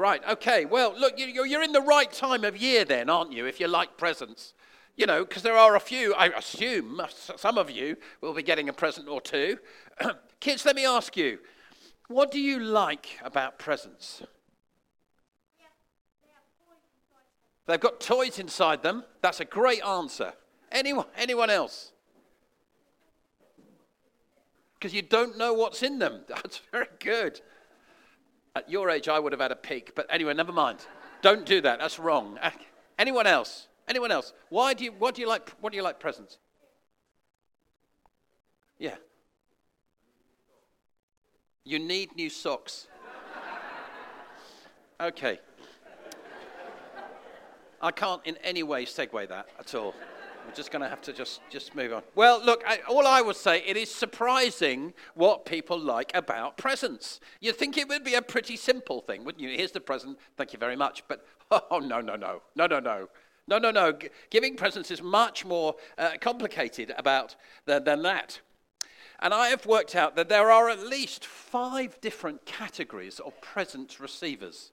Right, okay. Well, look, you- you're in the right time of year then, aren't you, if you like presents? You know, because there are a few, I assume, some of you will be getting a present or two. Kids, let me ask you, what do you like about presents? They've got toys inside them. That's a great answer. Anyone, anyone else? Because you don't know what's in them. That's very good. At your age, I would have had a pig, but anyway, never mind. Don't do that. That's wrong. Anyone else? Anyone else? Why do you? What do you like? What do you like presents? Yeah. You need new socks. Okay. I can't in any way segue that at all. We're just going to have to just, just move on. Well, look, I, all I would say, it is surprising what people like about presents. You'd think it would be a pretty simple thing, wouldn't you? Here's the present, thank you very much. But, oh, no, no, no, no, no, no. No, no, no. G- giving presents is much more uh, complicated about than, that. And I have worked out that there are at least five different categories of present receivers.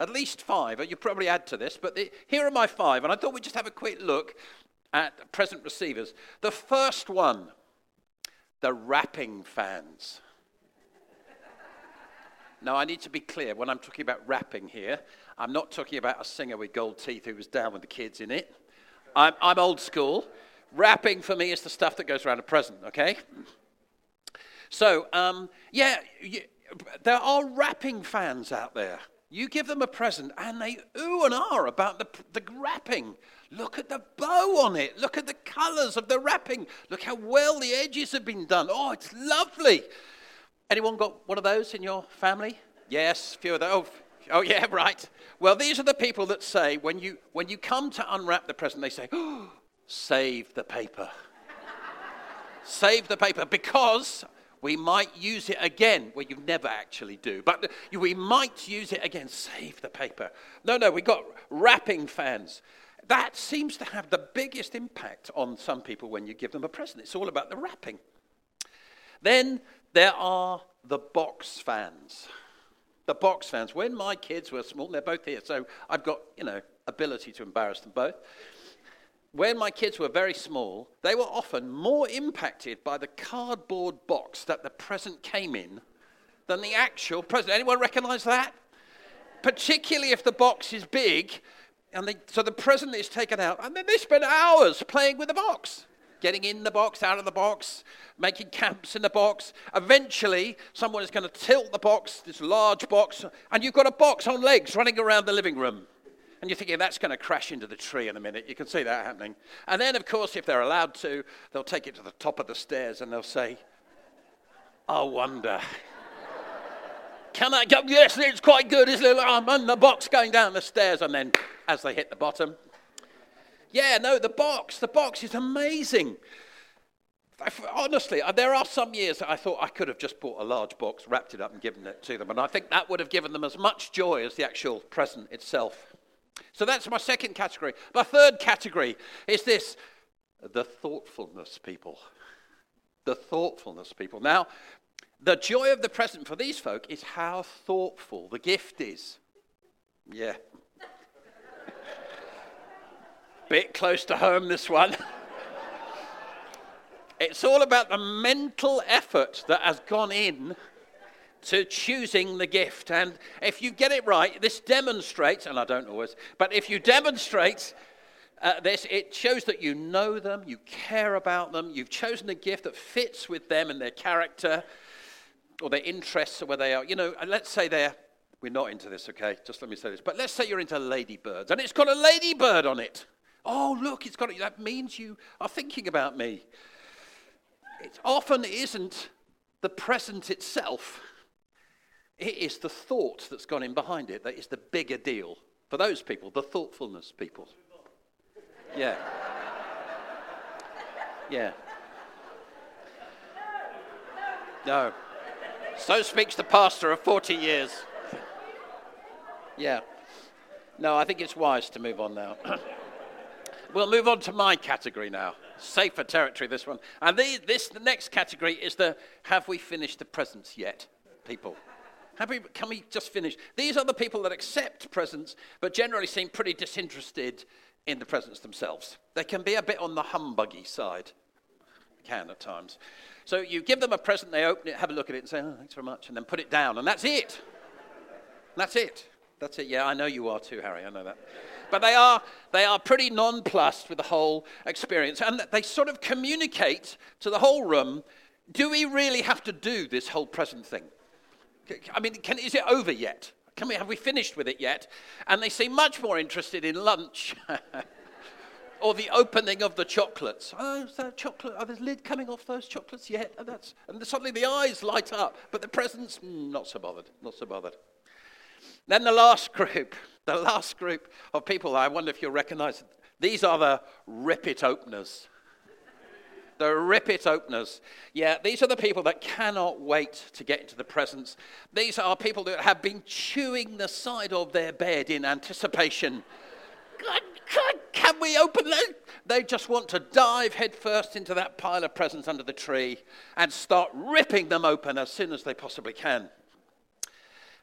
At least five. You probably add to this, but the, here are my five. And I thought we'd just have a quick look at present receivers. The first one, the rapping fans. Now, I need to be clear when I'm talking about rapping here, I'm not talking about a singer with gold teeth who was down with the kids in it. I'm, I'm old school. Rapping for me is the stuff that goes around a present, okay? So, um, yeah, y there are rapping fans out there. You give them a present and they ooh and ah about the, the wrapping. Look at the bow on it. Look at the colors of the wrapping. Look how well the edges have been done. Oh, it's lovely. Anyone got one of those in your family? Yes, a few of those. Oh, oh yeah, right. Well, these are the people that say when you when you come to unwrap the present, they say, oh, "Save the paper." Save the paper because we might use it again. Well, you never actually do, but we might use it again. Save the paper. No, no, we got wrapping fans. That seems to have the biggest impact on some people when you give them a present. It's all about the wrapping. Then there are the box fans. The box fans. When my kids were small, they're both here, so I've got, you know, ability to embarrass them both when my kids were very small, they were often more impacted by the cardboard box that the present came in than the actual present. Anyone recognize that? Particularly if the box is big, and they, so the present is taken out, and then they spend hours playing with the box. Getting in the box, out of the box, making camps in the box. Eventually, someone is going to tilt the box, this large box, and you've got a box on legs running around the living room. And you're thinking that's going to crash into the tree in a minute. You can see that happening. And then, of course, if they're allowed to, they'll take it to the top of the stairs and they'll say, I wonder. Can I go? Yes, it's quite good, isn't? I'm on the box going down the stairs. And then, as they hit the bottom, yeah, no, the box, the box is amazing. Honestly, uh, there are some years that I thought I could have just bought a large box, wrapped it up, and given it to them. And I think that would have given them as much joy as the actual present itself. So that's my second category. My third category is this the thoughtfulness people. The thoughtfulness people. Now, the joy of the present for these folk is how thoughtful the gift is. Yeah. Bit close to home, this one. It's all about the mental effort that has gone in to choosing the gift. And if you get it right, this demonstrates, and I don't always, but if you demonstrate uh, this, it shows that you know them, you care about them, you've chosen a gift that fits with them and their character or their interests or where they are. You know, let's say they're, we're not into this, okay? Just let me say this. But let's say you're into ladybirds and it's got a ladybird on it. Oh, look, it's got, it. that means you are thinking about me. It often isn't the present itself. It is the thought that's gone in behind it that is the bigger deal for those people, the thoughtfulness people. Yeah. Yeah. No. So speaks the pastor of 40 years. Yeah. No, I think it's wise to move on now. we'll move on to my category now. Safer territory, this one. And the, this, the next category is the have we finished the presents yet, people? We, can we just finish? These are the people that accept presents, but generally seem pretty disinterested in the presents themselves. They can be a bit on the humbuggy side. Can at times. So you give them a present, they open it, have a look at it, and say, oh, thanks very much, and then put it down, and that's it. That's it. That's it. Yeah, I know you are too, Harry. I know that. But they are, they are pretty nonplussed with the whole experience. And they sort of communicate to the whole room do we really have to do this whole present thing? I mean, can, is it over yet? Can we, have we finished with it yet? And they seem much more interested in lunch or the opening of the chocolates. Oh, is that chocolate? Oh, there's lid coming off those chocolates yet? And, that's, and suddenly the eyes light up, but the presents, mm, not so bothered, not so bothered. Then the last group, the last group of people, I wonder if you'll recognize, these are the rip it openers. The rip it openers. Yeah, these are the people that cannot wait to get into the presents. These are people that have been chewing the side of their bed in anticipation. God, God, can we open them? They just want to dive headfirst into that pile of presents under the tree and start ripping them open as soon as they possibly can.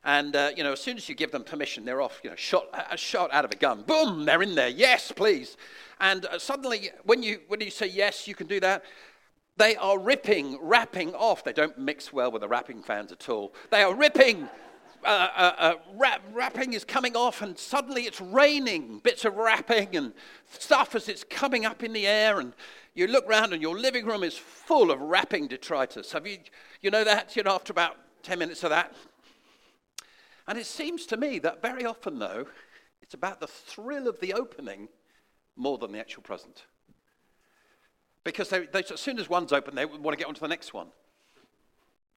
And, uh, you know, as soon as you give them permission, they're off, you know, shot, a shot out of a gun. Boom, they're in there. Yes, please. And uh, suddenly, when you, when you say yes, you can do that, they are ripping, wrapping off. They don't mix well with the wrapping fans at all. They are ripping. Uh, uh, uh wrapping is coming off, and suddenly it's raining bits of wrapping and stuff as it's coming up in the air. And you look around, and your living room is full of wrapping detritus. Have you, you know that? You know, after about 10 minutes of that, and it seems to me that very often, though, it's about the thrill of the opening more than the actual present. Because they, they, as soon as one's open, they want to get on to the next one.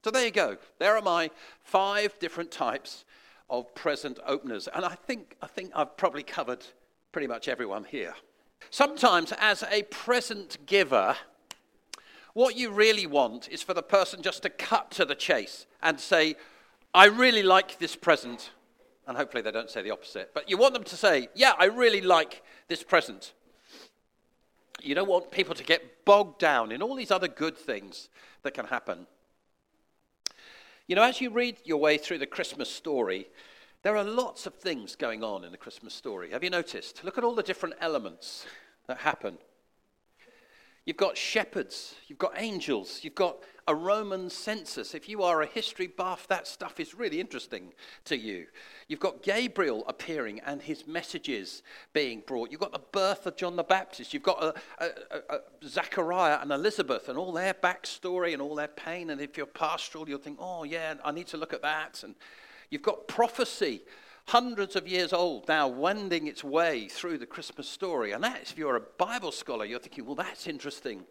So there you go. There are my five different types of present openers. And I think, I think I've probably covered pretty much everyone here. Sometimes, as a present giver, what you really want is for the person just to cut to the chase and say, I really like this present. And hopefully they don't say the opposite. But you want them to say, Yeah, I really like this present. You don't want people to get bogged down in all these other good things that can happen. You know, as you read your way through the Christmas story, there are lots of things going on in the Christmas story. Have you noticed? Look at all the different elements that happen. You've got shepherds, you've got angels, you've got a Roman census. If you are a history buff, that stuff is really interesting to you. You've got Gabriel appearing and his messages being brought. You've got the birth of John the Baptist. You've got a, a, a, Zachariah and Elizabeth and all their backstory and all their pain. And if you're pastoral, you'll think, oh, yeah, I need to look at that. And you've got prophecy hundreds of years old now, wending its way through the Christmas story. And that, if you're a Bible scholar, you're thinking, well, that's interesting.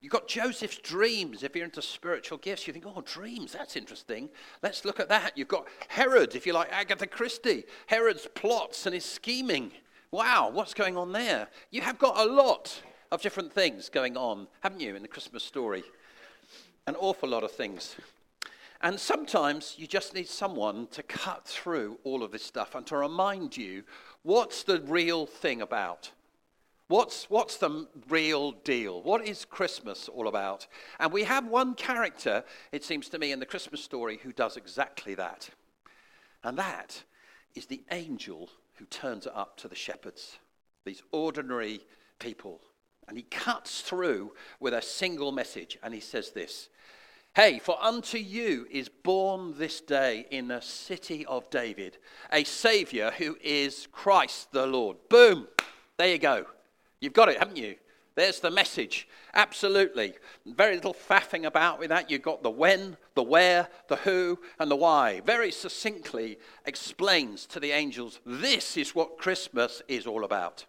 You've got Joseph's dreams. If you're into spiritual gifts, you think, oh, dreams, that's interesting. Let's look at that. You've got Herod, if you like Agatha Christie. Herod's plots and his scheming. Wow, what's going on there? You have got a lot of different things going on, haven't you, in the Christmas story? An awful lot of things. And sometimes you just need someone to cut through all of this stuff and to remind you what's the real thing about? What's, what's the real deal? What is Christmas all about? And we have one character, it seems to me, in the Christmas story who does exactly that. And that is the angel who turns up to the shepherds, these ordinary people. And he cuts through with a single message and he says this Hey, for unto you is born this day in the city of David a Savior who is Christ the Lord. Boom! There you go. You've got it, haven't you? There's the message. Absolutely. Very little faffing about with that. You've got the when, the where, the who, and the why. Very succinctly explains to the angels this is what Christmas is all about.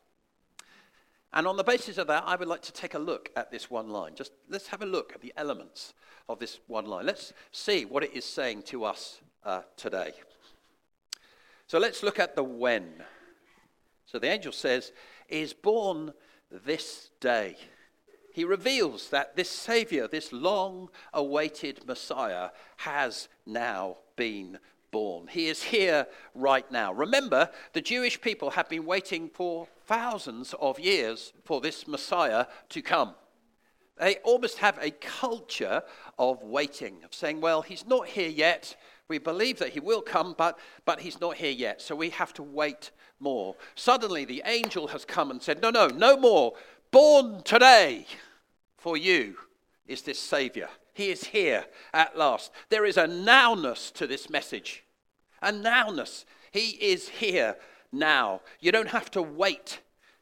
And on the basis of that, I would like to take a look at this one line. Just let's have a look at the elements of this one line. Let's see what it is saying to us uh, today. So let's look at the when. So the angel says, is born this day. He reveals that this Savior, this long awaited Messiah, has now been born. He is here right now. Remember, the Jewish people have been waiting for thousands of years for this Messiah to come. They almost have a culture of waiting, of saying, well, he's not here yet, We believe that he will come, but, but he's not here yet. So we have to wait more. Suddenly, the angel has come and said, No, no, no more. Born today for you is this Savior. He is here at last. There is a nowness to this message. A nowness. He is here now. You don't have to wait.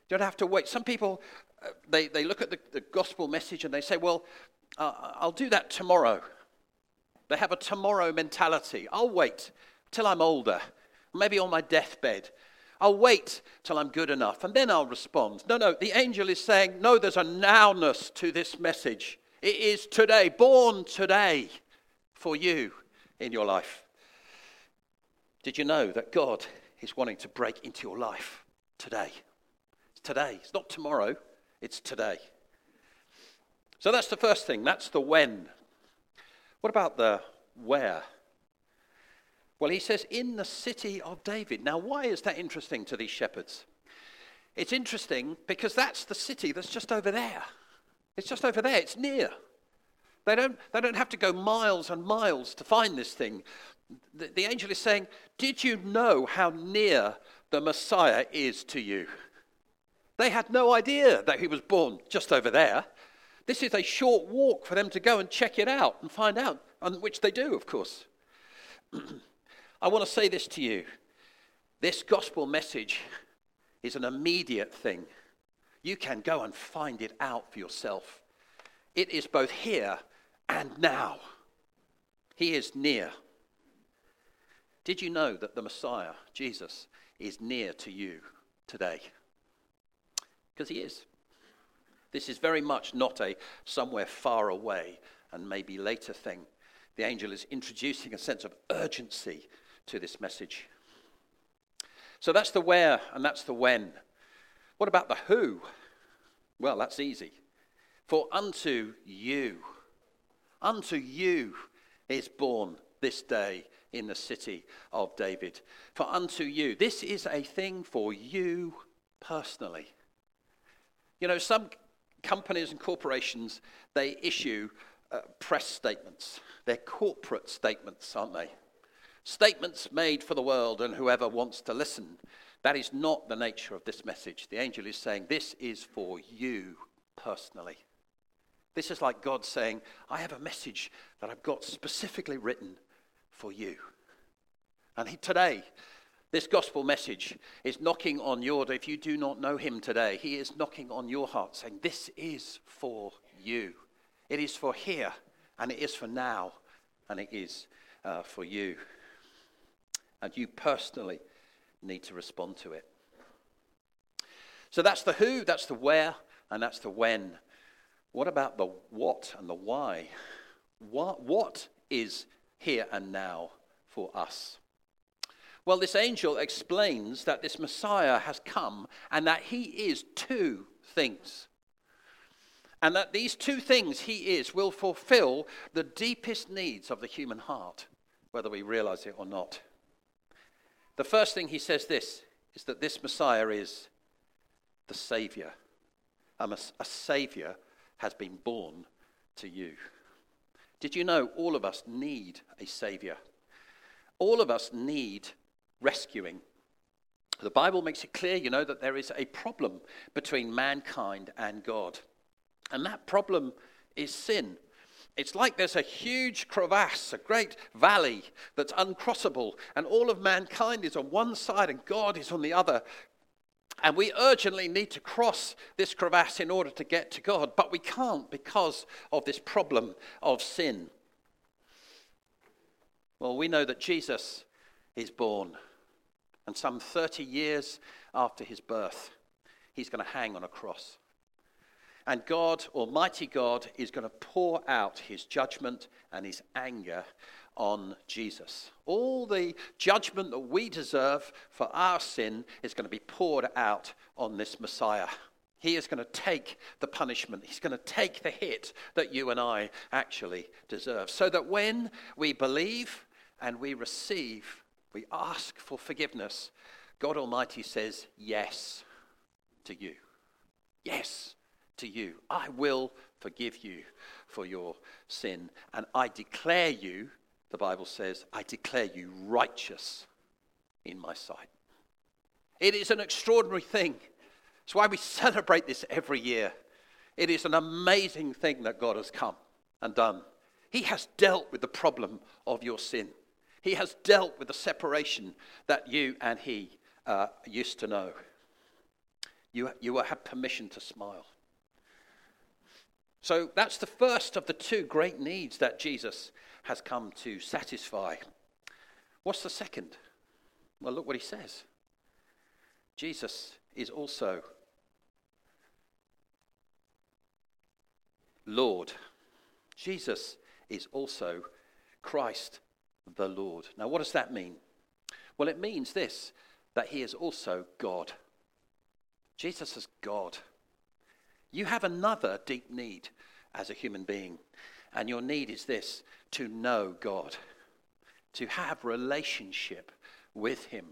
You don't have to wait. Some people, uh, they, they look at the, the gospel message and they say, Well, uh, I'll do that tomorrow. They have a tomorrow mentality. I'll wait till I'm older, maybe on my deathbed. I'll wait till I'm good enough and then I'll respond. No, no, the angel is saying, no, there's a nowness to this message. It is today, born today for you in your life. Did you know that God is wanting to break into your life today? It's today. It's not tomorrow, it's today. So that's the first thing. That's the when. What about the where? Well, he says, in the city of David. Now, why is that interesting to these shepherds? It's interesting because that's the city that's just over there. It's just over there, it's near. They don't, they don't have to go miles and miles to find this thing. The, the angel is saying, Did you know how near the Messiah is to you? They had no idea that he was born just over there. This is a short walk for them to go and check it out and find out, and which they do, of course. I want to say this to you. This gospel message is an immediate thing. You can go and find it out for yourself. It is both here and now. He is near. Did you know that the Messiah, Jesus, is near to you today? Because he is. This is very much not a somewhere far away and maybe later thing. The angel is introducing a sense of urgency to this message. So that's the where and that's the when. What about the who? Well, that's easy. For unto you, unto you is born this day in the city of David. For unto you. This is a thing for you personally. You know, some companies and corporations, they issue uh, press statements. They're corporate statements, aren't they? Statements made for the world and whoever wants to listen. That is not the nature of this message. The angel is saying, This is for you personally. This is like God saying, I have a message that I've got specifically written for you. And he, today, this gospel message is knocking on your door. If you do not know him today, he is knocking on your heart saying, This is for you. It is for here, and it is for now, and it is uh, for you. And you personally need to respond to it. So that's the who, that's the where, and that's the when. What about the what and the why? What, what is here and now for us? Well, this angel explains that this Messiah has come and that he is two things. And that these two things he is will fulfill the deepest needs of the human heart, whether we realize it or not. The first thing he says this is that this Messiah is the Savior. A, a Savior has been born to you. Did you know all of us need a Savior? All of us need rescuing. The Bible makes it clear, you know, that there is a problem between mankind and God. And that problem is sin. It's like there's a huge crevasse, a great valley that's uncrossable, and all of mankind is on one side and God is on the other. And we urgently need to cross this crevasse in order to get to God, but we can't because of this problem of sin. Well, we know that Jesus is born, and some 30 years after his birth, he's going to hang on a cross. And God, Almighty God, is going to pour out his judgment and his anger on Jesus. All the judgment that we deserve for our sin is going to be poured out on this Messiah. He is going to take the punishment. He's going to take the hit that you and I actually deserve. So that when we believe and we receive, we ask for forgiveness, God Almighty says yes to you. Yes to you. I will forgive you for your sin. And I declare you the Bible says, I declare you righteous in my sight. It is an extraordinary thing. It's why we celebrate this every year. It is an amazing thing that God has come and done. He has dealt with the problem of your sin. He has dealt with the separation that you and He uh, used to know. You, you have permission to smile. So that's the first of the two great needs that Jesus has come to satisfy. What's the second? Well, look what he says. Jesus is also Lord. Jesus is also Christ the Lord. Now, what does that mean? Well, it means this that he is also God. Jesus is God. You have another deep need as a human being, and your need is this to know God, to have relationship with him,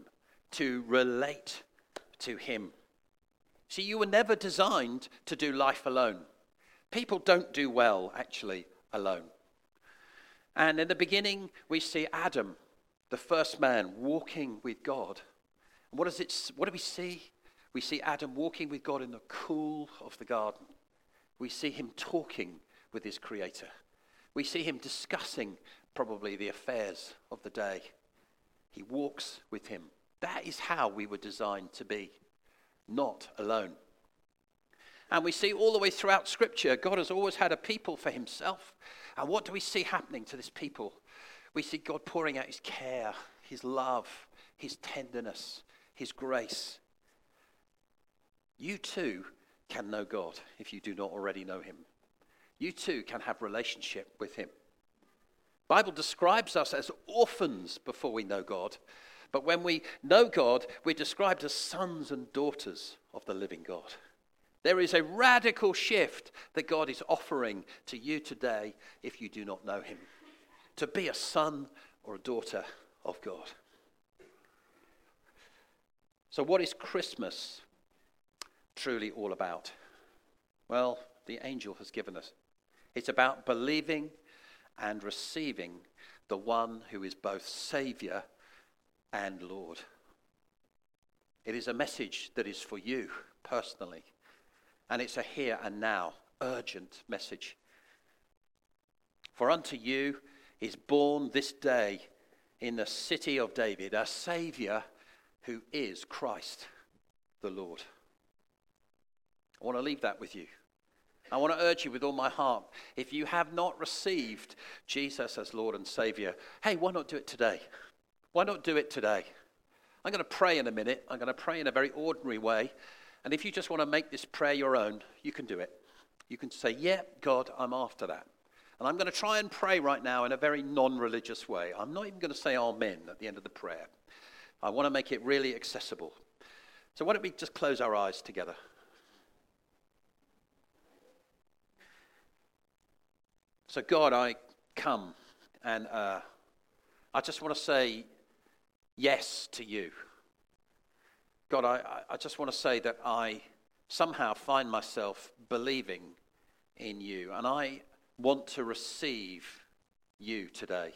to relate to him. See, you were never designed to do life alone. People don't do well, actually, alone. And in the beginning, we see Adam, the first man, walking with God. What, does it, what do we see? We see Adam walking with God in the cool of the garden. We see him talking with his Creator. We see him discussing probably the affairs of the day. He walks with him. That is how we were designed to be, not alone. And we see all the way throughout Scripture, God has always had a people for himself. And what do we see happening to this people? We see God pouring out his care, his love, his tenderness, his grace. You too can know God if you do not already know him. You too can have relationship with him. Bible describes us as orphans before we know God. But when we know God, we're described as sons and daughters of the living God. There is a radical shift that God is offering to you today if you do not know Him to be a son or a daughter of God. So, what is Christmas truly all about? Well, the angel has given us. It's about believing and receiving the one who is both Savior and Lord. It is a message that is for you personally. And it's a here and now, urgent message. For unto you is born this day in the city of David a Savior who is Christ the Lord. I want to leave that with you. I want to urge you with all my heart if you have not received Jesus as Lord and Savior, hey, why not do it today? Why not do it today? I'm going to pray in a minute. I'm going to pray in a very ordinary way. And if you just want to make this prayer your own, you can do it. You can say, Yeah, God, I'm after that. And I'm going to try and pray right now in a very non religious way. I'm not even going to say Amen at the end of the prayer. I want to make it really accessible. So, why don't we just close our eyes together? So, God, I come and uh, I just want to say yes to you. God, I, I just want to say that I somehow find myself believing in you, and I want to receive you today.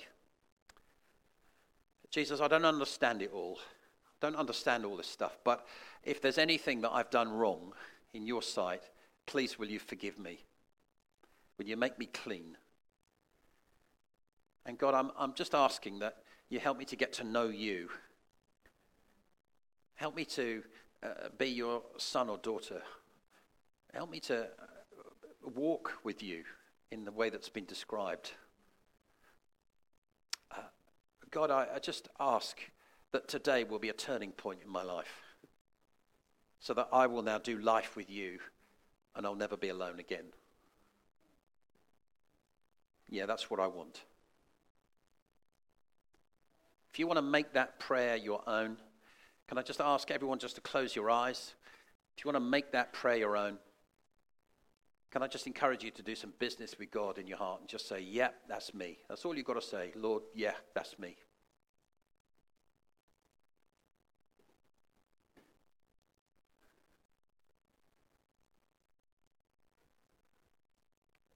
Jesus, I don't understand it all. I don't understand all this stuff, but if there's anything that I've done wrong in your sight, please will you forgive me? Will you make me clean? And God, I'm, I'm just asking that you help me to get to know you Help me to uh, be your son or daughter. Help me to walk with you in the way that's been described. Uh, God, I, I just ask that today will be a turning point in my life so that I will now do life with you and I'll never be alone again. Yeah, that's what I want. If you want to make that prayer your own, can I just ask everyone just to close your eyes? If you want to make that prayer your own, can I just encourage you to do some business with God in your heart and just say, Yeah, that's me. That's all you've got to say. Lord, yeah, that's me.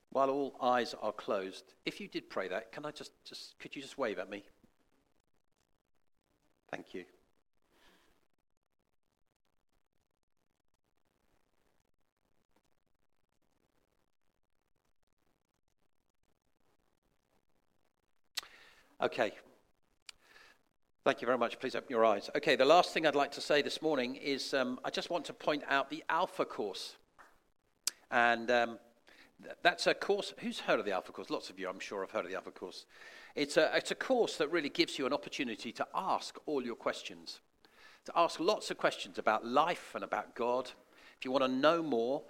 while all eyes are closed, if you did pray that, can I just, just could you just wave at me? Thank you. Okay. Thank you very much. Please open your eyes. Okay, the last thing I'd like to say this morning is um, I just want to point out the Alpha course. And um, th- that's a course. Who's heard of the Alpha course? Lots of you, I'm sure, have heard of the Alpha course. It's a, it's a course that really gives you an opportunity to ask all your questions, to ask lots of questions about life and about God. If you want to know more,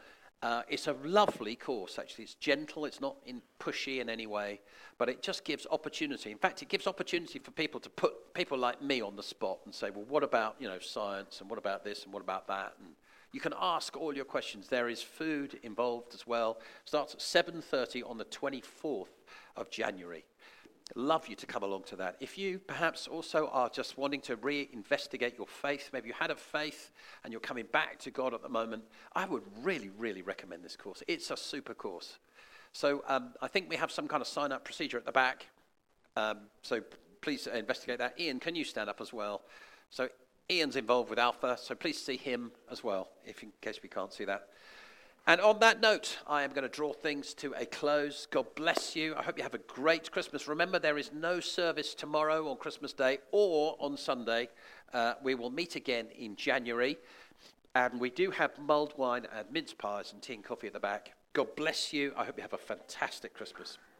uh, it's a lovely course, actually. It's gentle, it's not in pushy in any way, but it just gives opportunity. In fact, it gives opportunity for people to put people like me on the spot and say, well, what about, you know, science and what about this and what about that? And you can ask all your questions. There is food involved as well. Starts at 7.30 on the 24th of January love you to come along to that. If you perhaps also are just wanting to reinvestigate your faith, maybe you had a faith and you're coming back to God at the moment, I would really, really recommend this course. It's a super course. So um, I think we have some kind of sign up procedure at the back. Um, so please investigate that. Ian, can you stand up as well? So Ian's involved with Alpha, so please see him as well, if in case we can't see that. And on that note, I am going to draw things to a close. God bless you. I hope you have a great Christmas. Remember, there is no service tomorrow on Christmas Day or on Sunday. Uh, we will meet again in January. And we do have mulled wine and mince pies and tea and coffee at the back. God bless you. I hope you have a fantastic Christmas.